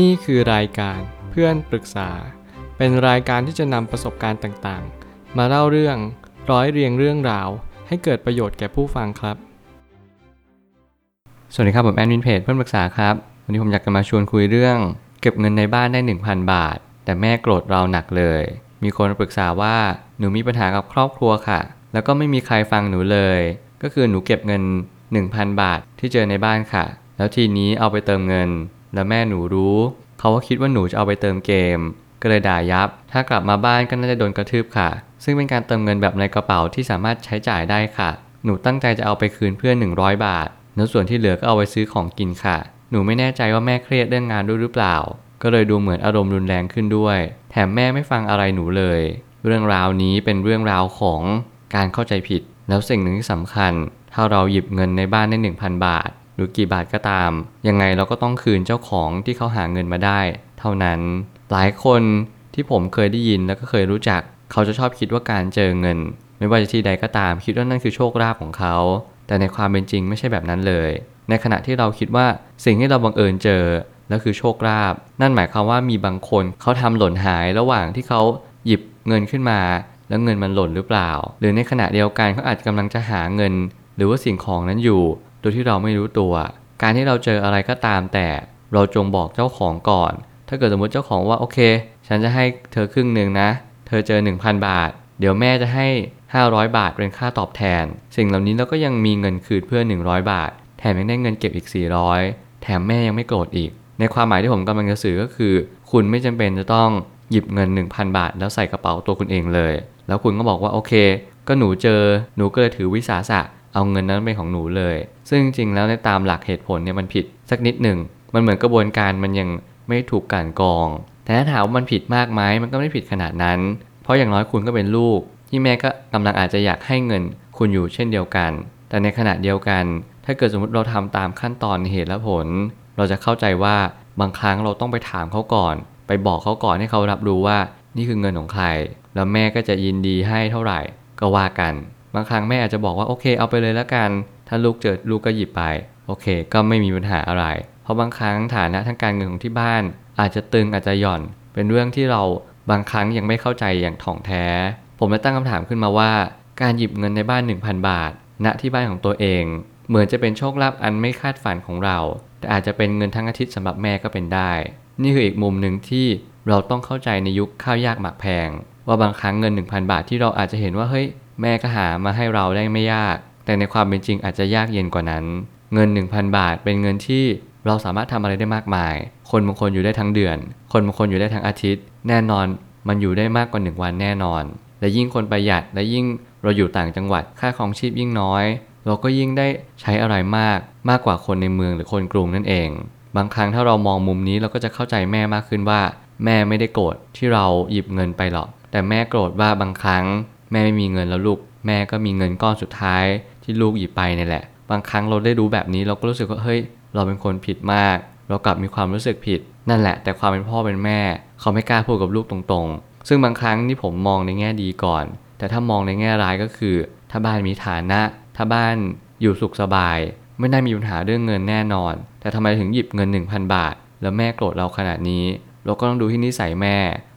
นี่คือรายการเพื่อนปรึกษา เป็นรายการที่จะนำประสบการณ์ต่างๆ มาเล่าเรื่องร้อยเรียงเรื่องราว ให้เกิดประโยชน์แก่ผู้ฟังครับ สวัสดีครับผมแอดมินเพจเพื่อนปรึกษาครับ วันนี้ผมอยากจะมาชวนคุยเรื่อง เก็บเงินในบ้านได้ 1,000 บาท แต่แม่โกรธเราหนักเลย มีคนปรึกษาว่าหนูมีปัญหากับครอบครัวค่ะ แล้วก็ไม่มีใครฟังหนูเลย ก็คือหนูเก็บเงิน 1,000 บาทที่เจอในบ้านค่ะ แล้วทีนี้เอาไปเติมเงิน แล้วแม่หนูรู้เขาก็คิดว่าหนูจะเอาไปเติมเกม ก็เลยด่ายับ ถ้ากลับมาบ้านก็น่าจะโดนกระทืบค่ะ ซึ่งเป็นการเติมเงินแบบในกระเป๋าที่สามารถใช้จ่ายได้ค่ะ หนูตั้งใจจะเอาไปคืนเพื่อน 100 บาทแล้วส่วนที่เหลือก็เอาไปซื้อของกินค่ะ หนูไม่แน่ใจว่าแม่เครียดเรื่องงานด้วยหรือเปล่า ก็เลยดูเหมือนอารมณ์รุนแรงขึ้นด้วย แถมแม่ไม่ฟังอะไรหนูเลย เรื่องราวนี้เป็นเรื่องราวของการเข้าใจผิด แล้วสิ่งหนึ่งที่สำคัญ ถ้าเราหยิบเงินในบ้านได้ 1,000 บาท รือกี่บาทก็ตาม ยังไงเราก็ต้องคืนเจ้าของที่เขาหาเงินมาได้ เท่านั้น หลายคนที่ผมเคยได้ยินแล้วก็เคยรู้จัก เขาจะชอบคิดว่าการเจอเงิน ไม่ว่าจะที่ใดก็ตาม คิดว่านั่นคือโชคลาภของเขา แต่ในความเป็นจริงไม่ใช่แบบนั้นเลย ในขณะที่เราคิดว่าสิ่งที่เราบังเอิญเจอแล้วคือโชคลาภนั่นหมายความว่ามีบางคนเขาทำหล่นหายระหว่างที่เขาหยิบเงินขึ้นมา แล้วเงินมันหล่นหรือเปล่า หรือในขณะเดียวกันเขาอาจจะกำลังจะหาเงิน หรือว่าสิ่งของนั้นอยู่ โดยที่เราไม่รู้ตัว การที่เราเจออะไรก็ตามแต่เราจงบอกเจ้าของก่อน ถ้าเกิดสมมติเจ้าของว่าโอเค ฉันจะให้เธอครึ่งหนึ่งนะ เธอเจอ 1,000 บาท เดี๋ยวแม่จะให้ 500 บาทเป็นค่าตอบแทน สิ่งเหล่านี้เราก็ยังมีเงินคืนเพื่อ 100 บาท แถมยังได้เงินเก็บอีก 400 แถมแม่ยังไม่โกรธอีก ในความหมายที่ผมกำลังจะสื่อก็คือ คุณไม่จำเป็นจะต้องหยิบเงิน 1,000 บาท แล้วใส่กระเป๋าตัวคุณเองเลย แล้วคุณก็บอกว่าโอเค ก็หนูเจอ หนูก็เลยถือวิสาสะ เอาเงินนั้นเป็นของหนูเลย ซึ่งจริงๆแล้วในตามหลักเหตุผลเนี่ยมันผิดสักนิดหนึ่ง มันเหมือนกระบวนการมันยังไม่ถูกกลั่นกอง แต่ถ้าถามว่ามันผิดมากไหมมันก็ไม่ผิดขนาดนั้น เพราะอย่างน้อยคุณก็เป็นลูก ที่แม่ก็กำลังอาจจะอยากให้เงินคุณอยู่เช่นเดียวกัน แต่ในขณะเดียวกัน ถ้าเกิดสมมติเราทำตามขั้นตอนเหตุและผล เราจะเข้าใจว่าบางครั้งเราต้องไปถามเขาก่อน ไปบอกเขาก่อนให้เขารับรู้ว่า นี่คือเงินของใคร แล้วแม่ก็จะยินดีให้เท่าไหร่ก็ว่ากัน บางครั้งแม่อาจจะบอกว่าโอเคเอาไปเลยแล้วกัน ถ้าลูกเจอลูกก็หยิบไป โอเค ก็ไม่มีปัญหาอะไร เพราะบางครั้งฐานะทางการเงินของที่บ้าน อาจจะตึงอาจจะหย่อน เป็นเรื่องที่เราบางครั้งยังไม่เข้าใจอย่างถ่องแท้ ผมเลยตั้งคำถามขึ้นมาว่า การหยิบเงินในบ้าน 1,000 บาท ณที่บ้านของตัวเอง เหมือนจะเป็นโชคลาภอันไม่คาดฝันของเรา แต่อาจจะเป็นเงินทั้งอาทิตย์สำหรับแม่ก็เป็นได้ นี่คืออีกมุมหนึ่งที่เราต้องเข้าใจในยุคข้าวยากหมากแพง ว่าบางครั้งเงิน 1,000 บาทที่เราอาจจะเห็นว่าเฮ้ย แม่ก็หามาให้เราได้ไม่ยาก แต่ในความเป็นจริงอาจจะยากเย็นกว่านั้น เงิน 1,000 บาทเป็นเงินที่เราสามารถทำอะไรได้มากมาย คนบางคนอยู่ได้ทั้งเดือน คนบางคนอยู่ได้ทั้งอาทิตย์ แน่นอนมันอยู่ได้มากกว่า 1 วันแน่นอน และยิ่งคนประหยัดและยิ่งเราอยู่ต่างจังหวัดค่าครองชีพยิ่งน้อย เราก็ยิ่งได้ใช้อะไรมากมากกว่าคนในเมืองหรือคนกรุงนั่นเอง บางครั้งถ้าเรามองมุมนี้เราก็จะเข้าใจแม่มากขึ้นว่า แม่ไม่ได้โกรธที่เราหยิบเงินไปหรอก แต่แม่โกรธว่าบางครั้ง แม่ไม่มีเงินแล้วลูก แม่ก็มีเงินก้อนสุดท้ายที่ลูกหยิบไปนี่แหละ บางครั้งเราได้รู้แบบนี้เราก็รู้สึกว่าเฮ้ย เราเป็นคนผิดมาก เรากลับมีความรู้สึกผิด นั่นแหละ แต่ความเป็นพ่อเป็นแม่ เขาไม่กล้าพูดกับลูกตรงๆ ซึ่งบางครั้งที่ผมมองในแง่ดีก่อน แต่ถ้ามองในแง่ร้ายก็คือ ถ้าบ้านมีฐานะ ถ้าบ้านอยู่สุขสบาย ไม่ได้มีปัญหาเรื่องเงินแน่นอน แต่ทำไมถึงหยิบเงิน 1,000 บาท แล้วแม่โกรธเราขนาดนี้ เราก็ต้องดูที่นิสัยแม่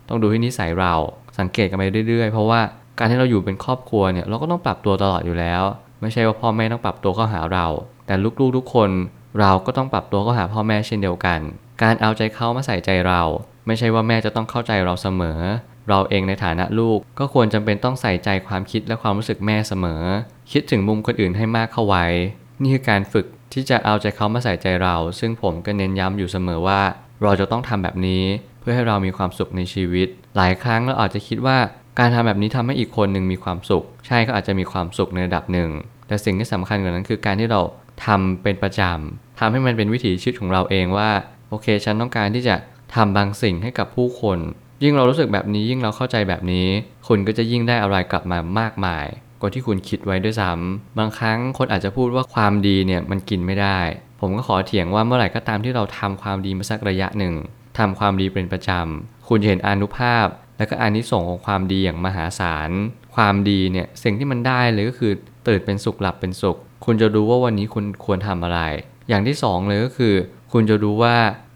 ต้องดูที่นิสัยเรา สังเกตกันไปเรื่อยๆ เพราะว่า การที่เราอยู่เป็นครอบครัวเนี่ยเราก็ต้องปรับตัวตลอดอยู่แล้ว ไม่ใช่ว่าพ่อแม่ต้องปรับตัวเข้าหาเรา แต่ลูกๆทุกคน เราก็ต้องปรับตัวเข้าหาพ่อแม่เช่นเดียวกัน การเอาใจเขามาใส่ใจเรา ไม่ใช่ว่าแม่จะต้องเข้าใจเราเสมอ เราเองในฐานะลูกก็ควรจำเป็นต้องใส่ใจความคิดและความรู้สึกแม่เสมอ คิดถึงมุมคนอื่นให้มากเข้าไว้ นี่คือการฝึกที่จะเอาใจเขามาใส่ใจเรา ซึ่งผมก็เน้นย้ำอยู่เสมอว่า เราจะต้องทำแบบนี้ เพื่อให้เรามีความสุขในชีวิต หลายครั้งเราอาจจะคิดว่า การทำแบบนี้ทำให้อีกคนหนึ่งมีความสุข ใช่ก็อาจจะมีความสุขในระดับหนึ่ง แต่สิ่งที่สำคัญกว่านั้นคือการที่เราทำเป็นประจำทำให้มันเป็นวิถีชีวิตของเราเองว่า โอเค ฉันต้องการที่จะทำบางสิ่งให้กับผู้คน ยิ่งเรารู้สึกแบบนี้ยิ่งเราเข้าใจแบบนี้ คุณก็จะยิ่งได้อะไรกลับมามากมายกว่าที่คุณคิดไว้ด้วยซ้ำบางครั้งคนอาจจะพูดว่าความดีเนี่ยมันกินไม่ได้ ผมก็ขอเถียงว่าเมื่อไหร่ก็ตามที่เราทำความดีมาสักระยะหนึ่งทำความดีเป็นประจำคุณจะเห็นอนุภาพ และก็อานิสงส์ของความดีอย่างมหาศาล ความดีเนี่ยสิ่งที่มันได้เลยก็คือตื่นเป็นสุขหลับเป็นสุข คุณจะรู้ว่าวันนี้คุณควรทำอะไร อย่างที่สองเลยก็คือ คุณจะรู้ว่า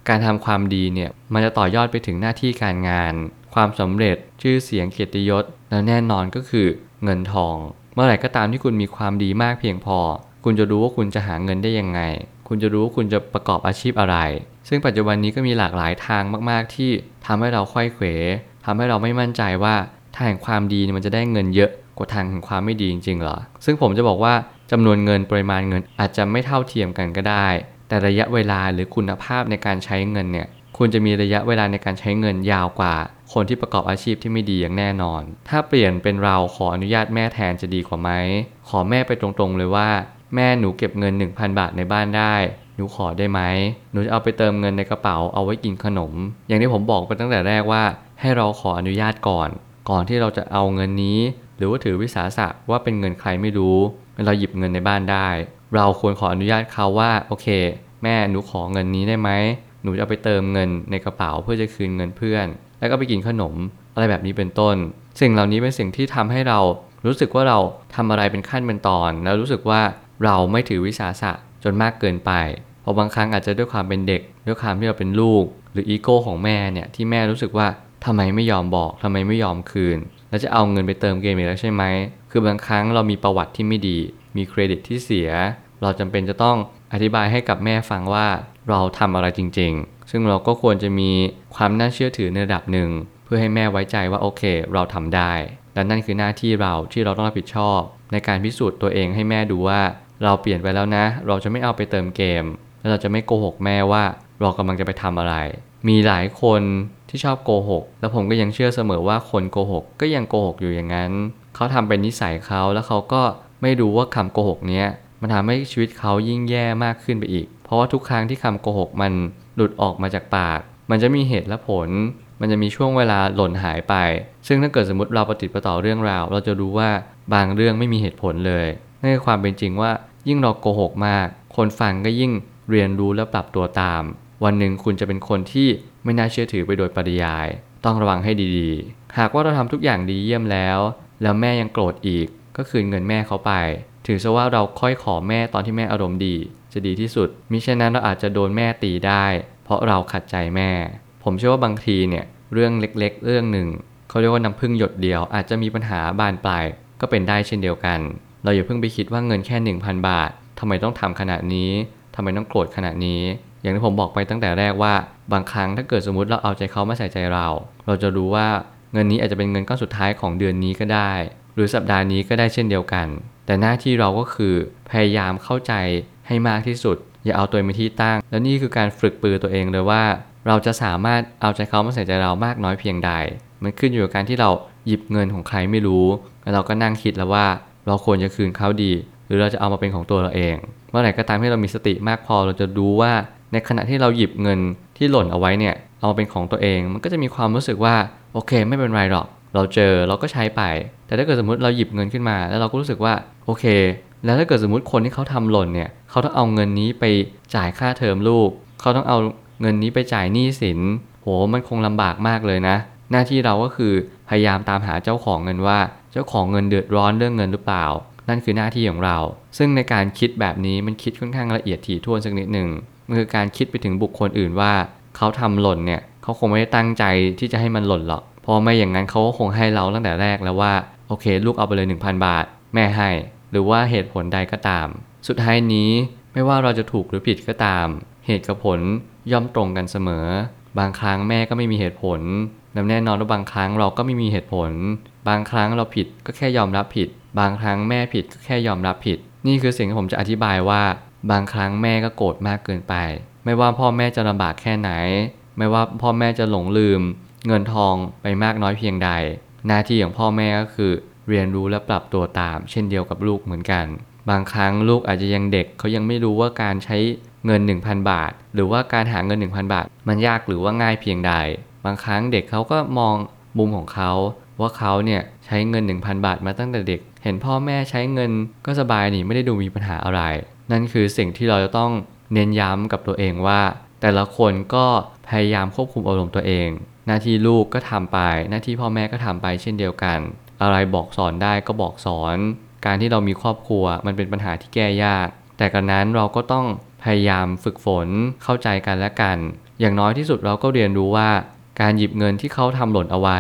การทำความดีเนี่ยมันจะต่อยอดไปถึงหน้าที่การงาน ความสำเร็จชื่อเสียงเกียรติยศ แล้วแน่นอนก็คือเงินทอง เมื่อไหร่ก็ตามที่คุณมีความดีมากเพียงพอ คุณจะรู้ว่าคุณจะหาเงินได้ยังไง คุณจะรู้ว่าคุณจะประกอบอาชีพอะไร ซึ่งปัจจุบันนี้ก็มีหลากหลายทางมาก ๆ ที่ทำให้เราค่อยเขว ทำให้เราไม่มั่นใจว่าทางแห่งความดีมันจะได้เงินเยอะกว่าทางแห่งความไม่ดีจริงๆหรอ ซึ่งผมจะบอกว่าจำนวนเงินปริมาณเงินอาจจะไม่เท่าเทียมกันก็ได้ แต่ระยะเวลาหรือคุณภาพในการใช้เงินเนี่ยคุณจะมีระยะเวลาในการใช้เงินยาวกว่า คนที่ประกอบอาชีพที่ไม่ดีอย่างแน่นอน ถ้าเปลี่ยนเป็นเราขออนุญาตแม่แทนจะดีกว่าไหม ขอแม่ไปตรงๆเลยว่า แม่หนูเก็บเงิน 1,000 บาทในบ้านได้ หนูขอได้ไหม หนูจะเอาไปเติมเงินในกระเป๋าเอาไว้กินขนม อย่างที่ผมบอกไปตั้งแต่แรกว่า ให้เราขออนุญาตก่อน ก่อนที่เราจะเอาเงินนี้ หรือว่าถือวิสาสะว่าเป็นเงินใครไม่รู้ เราหยิบเงินในบ้านได้ เราควรขออนุญาตเขาว่าโอเค แม่หนูขอเงินนี้ได้ไหมหนูจะเอาไปเติมเงินในกระเป๋าเพื่อจะคืนเงินเพื่อน แล้วก็ไปกินขนมอะไรแบบนี้เป็นต้น สิ่งเหล่านี้เป็นสิ่งที่ทำให้เรารู้สึกว่าเราทำอะไรเป็นขั้นเป็นตอน แล้วรู้สึกว่าเราไม่ถือวิสาสะจนมากเกินไปเพราะบางครั้งอาจจะด้วยความเป็นเด็ก ด้วยความที่เราเป็นลูก หรืออีโก้ของแม่เนี่ยที่แม่รู้สึกว่า ทำไมไม่ยอมบอกทำไมไม่ยอมคืน แล้วจะเอาเงินไปเติมเกมอีกแล้วใช่ไหม คือบางครั้งเรามีประวัติที่ไม่ดี มีเครดิตที่เสีย เราจำเป็นจะต้องอธิบายให้กับแม่ฟังว่าเราทำอะไรจริง ๆ ซึ่งเราก็ควรจะมีความน่าเชื่อถือในระดับหนึ่ง เพื่อให้แม่ไว้ใจว่าโอเค เราทำได้และนั่นคือหน้าที่เราที่เราต้องรับผิดชอบ ในการพิสูจน์ตัวเองให้แม่ดูว่า เราเปลี่ยนไปแล้วนะ เราจะไม่เอาไปเติมเกม และเราจะไม่โกหกแม่ว่า เรากำลังจะไปทำอะไร มีหลายคน ที่ชอบโกหก แล้วผมก็ยังเชื่อเสมอว่าคนโกหกก็ยังโกหกอยู่อย่างนั้น เขาทำเป็นนิสัยเขาแล้วเขาก็ไม่รู้ว่าคำโกหกเนี้ยมันทำให้ชีวิตเขายิ่งแย่มากขึ้นไปอีก เพราะว่าทุกครั้งที่คำโกหกมันหลุดออกมาจากปาก มันจะมีเหตุและผล มันจะมีช่วงเวลาหล่นหายไป ซึ่งถ้าเกิดสมมติเราปฏิบัติต่อเรื่องราว เราจะรู้ว่าบางเรื่องไม่มีเหตุผลเลยนั่นคือความเป็นจริงว่ายิ่งเราโกหกมาก คนฟังก็ยิ่งเรียนรู้และปรับตัวตาม วันหนึ่งคุณจะเป็นคนที่ ไม่น่าเชื่อถือไปโดยปริยาย ต้องระวังให้ดีๆ หากว่าเราทำทุกอย่างดีเยี่ยมแล้ว แล้วแม่ยังโกรธอีก ก็คืนเงินแม่เขาไป ถือซะว่าเราค่อยขอแม่ตอนที่แม่อารมณ์ดี จะดีที่สุดมิฉะนั้นเราอาจจะโดนแม่ตีได้ เพราะเราขัดใจแม่ ผมเชื่อว่าบางทีเนี่ยเรื่องเล็กๆ เรื่องหนึ่งเขาเรียกว่าน้ำพึ่งหยดเดียวอาจจะมีปัญหาบานปลายก็เป็นได้เช่นเดียวกัน เราอย่าเพิ่งไปคิดว่าเงินแค่ 1,000 บาททำไมต้องทำขนาดนี้ทำไมต้องโกรธขนาดนี้ อย่างที่ผมบอกไปตั้งแต่แรกว่าบางครั้งถ้าเกิดสมมติเราเอาใจเขามาใส่ใจเรา เราจะรู้ว่าเงินนี้อาจจะเป็นเงินก้อนสุดท้ายของเดือนนี้ก็ได้ หรือสัปดาห์นี้ก็ได้เช่นเดียวกัน แต่หน้าที่เราก็คือพยายามเข้าใจให้มากที่สุด อย่าเอาตัวเองเป็นที่ตั้ง และนี่คือการฝึกปือตัวเองเลยว่า เราจะสามารถเอาใจเขามาใส่ใจเรามากน้อยเพียงใด มันขึ้นอยู่กับการที่เราหยิบเงินของใครไม่รู้แล้วเราก็นั่งคิดแล้วว่าเราควรจะคืนเขาดี หรือเราจะเอามาเป็นของตัวเราเองเมื่อไหร่ก็ตามที่เรามีสติมากพอเราจะรู้ว่า ในขณะที่เราหยิบเงินที่หล่นเอาไว้เนี่ยเอามาเป็นของตัวเอง มันก็จะมีความรู้สึกว่าโอเค ไม่เป็นไรหรอก เราเจอเราก็ใช้ไป แต่ถ้าเกิดสมมติเราหยิบเงินขึ้นมา แล้วเราก็รู้สึกว่าโอเค แล้วถ้าเกิดสมมติคนที่เขาทำหล่นเนี่ยเขาต้องเอาเงินนี้ไปจ่ายค่าเทอมลูก เขาต้องเอาเงินนี้ไปจ่ายหนี้สิน โหมันคงลำบากมากเลยนะ หน้าที่เราก็คือพยายามตามหาเจ้าของเงินว่า เจ้าของเงินเดือดร้อนเรื่องเงินหรือเปล่า นั่นคือหน้าที่ของเรา ซึ่งในการคิดแบบนี้มันคิดค่อนข้างละเอียดถี่ถ้วนสักนิดหนึ่ง มันคือการคิดไปถึงบุคคลอื่นว่าเขาทำหล่นเนี่ยเขาคงไม่ได้ตั้งใจที่จะให้มันหล่นหรอกเพราะไม่อย่างนั้นเขาก็คงให้เราตั้งแต่แรกแล้วว่าโอเค ลูกเอาไปเลย 1,000 บาท แม่ให้ หรือว่าเหตุผลใดก็ตาม สุดท้ายนี้ไม่ว่าเราจะถูกหรือผิดก็ตาม เหตุกับผลย่อมตรงกันเสมอ บางครั้งแม่ก็ไม่มีเหตุผลและแน่นอนว่าบางครั้งเราก็ไม่มีเหตุผล บางครั้งเราผิดก็แค่ยอมรับผิด บางครั้งแม่ผิดก็แค่ยอมรับผิด นี่คือสิ่งที่ผมจะอธิบายว่า บางครั้งแม่ก็โกรธมากเกินไป ไม่ว่าพ่อแม่จะลำบากแค่ไหน ไม่ว่าพ่อแม่จะหลงลืม เงินทองไปมากน้อยเพียงใด หน้าที่ของพ่อแม่ก็คือ เรียนรู้และปรับตัวตาม เช่นเดียวกับลูกเหมือนกัน บางครั้งลูกอาจจะยังเด็กเขายังไม่รู้ว่าการใช้เงิน 1,000 บาท หรือว่าการหาเงิน 1,000 บาท มันยากหรือว่าง่ายเพียงใด บางครั้งเด็กเขาก็มองมุมของเขาว่าเขาเนี่ยใช้เงิน 1,000 บาทมาตั้งแต่เด็ก เห็นพ่อแม่ใช้เงินก็สบายนี่ไม่ได้ดูมีปัญหาอะไร นั่นคือสิ่งที่เราจะต้องเน้นย้ำกับตัวเองว่า แต่ละคนก็พยายามควบคุมอารมณ์ตัวเอง หน้าที่ลูกก็ทำไป หน้าที่พ่อแม่ก็ทำไปเช่นเดียวกัน อะไรบอกสอนได้ก็บอกสอน การที่เรามีครอบครัวมันเป็นปัญหาที่แก้ยาก แต่กันนั้นเราก็ต้องพยายามฝึกฝนเข้าใจกันและกัน อย่างน้อยที่สุดเราก็เรียนรู้ว่า การหยิบเงินที่เขาทำหล่นเอาไว้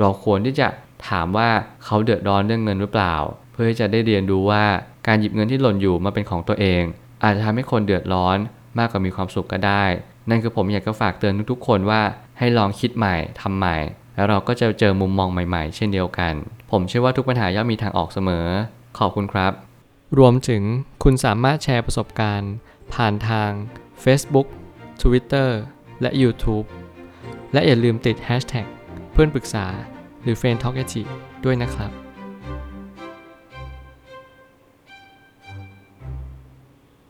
เราควรที่จะถามว่าเขาเดือดร้อนเรื่องเงินหรือเปล่า เพื่อที่จะได้เรียนรู้ว่า การหยิบเงินที่หล่นอยู่มาเป็นของตัวเอง อาจจะทำให้คนเดือดร้อนมากกว่ามีความสุขก็ได้ นั่นคือผมอยากจะฝากเตือนทุกๆ คนว่าให้ลองคิดใหม่ทำใหม่ แล้วเราก็จะเจอมุมมองใหม่ ๆ เช่นเดียวกัน ผมเชื่อว่าทุกปัญหาย่อมมีทางออกเสมอ ขอบคุณครับ รวมถึงคุณสามารถแชร์ประสบการณ์ ผ่านทาง Facebook Twitter และ YouTube และอย่าลืมติด Hashtag เพื่อนปรึกษาหรือ f r ร e n d t a l k ด้วยนะครับ